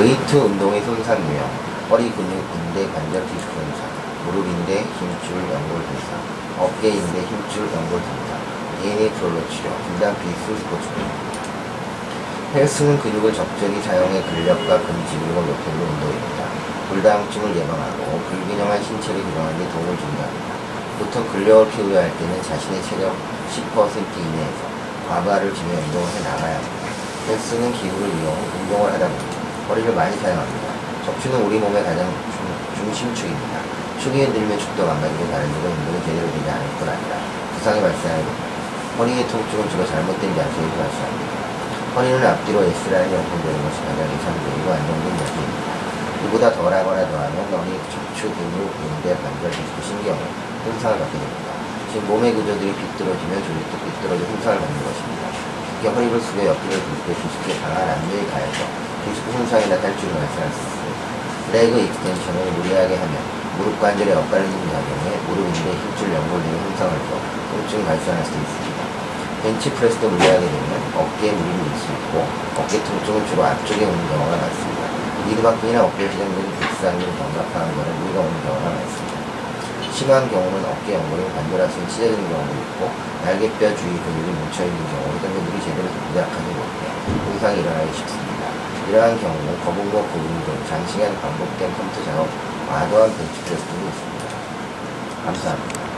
웨이트 운동의 손상 유형, 허리 근육 인대 관절 디스크 손상, 무릎 인대 힘줄 연골 손상, 어깨 인대 힘줄 연골 손상, DNA prolo 치료, 분당 비수 스포츠. 헬스는 근육을 적절히 사용해 근력과 근지구력을 높이는 운동입니다. 골다공증을 예방하고 불균형한 신체를 교정하는 데 도움을 준답니다. 보통 근력을 키우려 할 때는 자신의 체력 10% 이내에서 과부하를 지며 운동을 해 나가야 합니다. 헬스는 기구를 이용 운동을 하다 보니 허리를 많이 사용합니다. 척추는 우리 몸의 가장 중, 심축입니다 축이 흔들면 축도 망가지고 다른 일은 운동이 제대로 되지 않을 뿐 아니라 부상이 발생하게 됩니다. 허리의 통증은 주로 잘못된 자세에서 발생합니다. 허리는 앞뒤로 S라인이 형성되는 것이 가장 이상적이고 안정된 자세입니다. 이보다 덜하거나 더하면 허리, 척추, 근육, 인대, 관절, 디스크, 신경은 손상을 받게 됩니다. 즉 몸의 구조들이 비뚤어지면 조직도 비뚤어져 손상을 받는 것입니다. 특히 허리를 숙여 옆뒤를 굴때 디스크에 강한 압력이 가해서 디스크 손상이나 탈출이 발생할 수 있습니다. 레그 익스텐션을 무리하게 하면 무릎 관절에 엇갈리는 작용에 무릎 인대, 힘줄, 연골 등의 손상을 줘 통증이 발생할 수 있습니다. 벤치프레스도 무리하게 되면 어깨에 무리를 일수 있고 어깨 통증은 주로 앞쪽에 오는 경우가 많습니다. 미드바퀴나 어깨에 지정된 뒷상을 경각하는 것은 무리가 오는 경우가 많습니다. 심한 경우는 어깨 연골이 관절하수는 찢어지는 경우도 있고 날개뼈 주위 근육이 뭉쳐있는 경우 이등근들이 제대로 동작하지 못해 손상이 일어나기 쉽습니다. 이러한 경우는 거북목 근육 등 장시간 반복된 컴퓨터 작업, 과도한 벤치프레스 등이 있습니다. 감사합니다.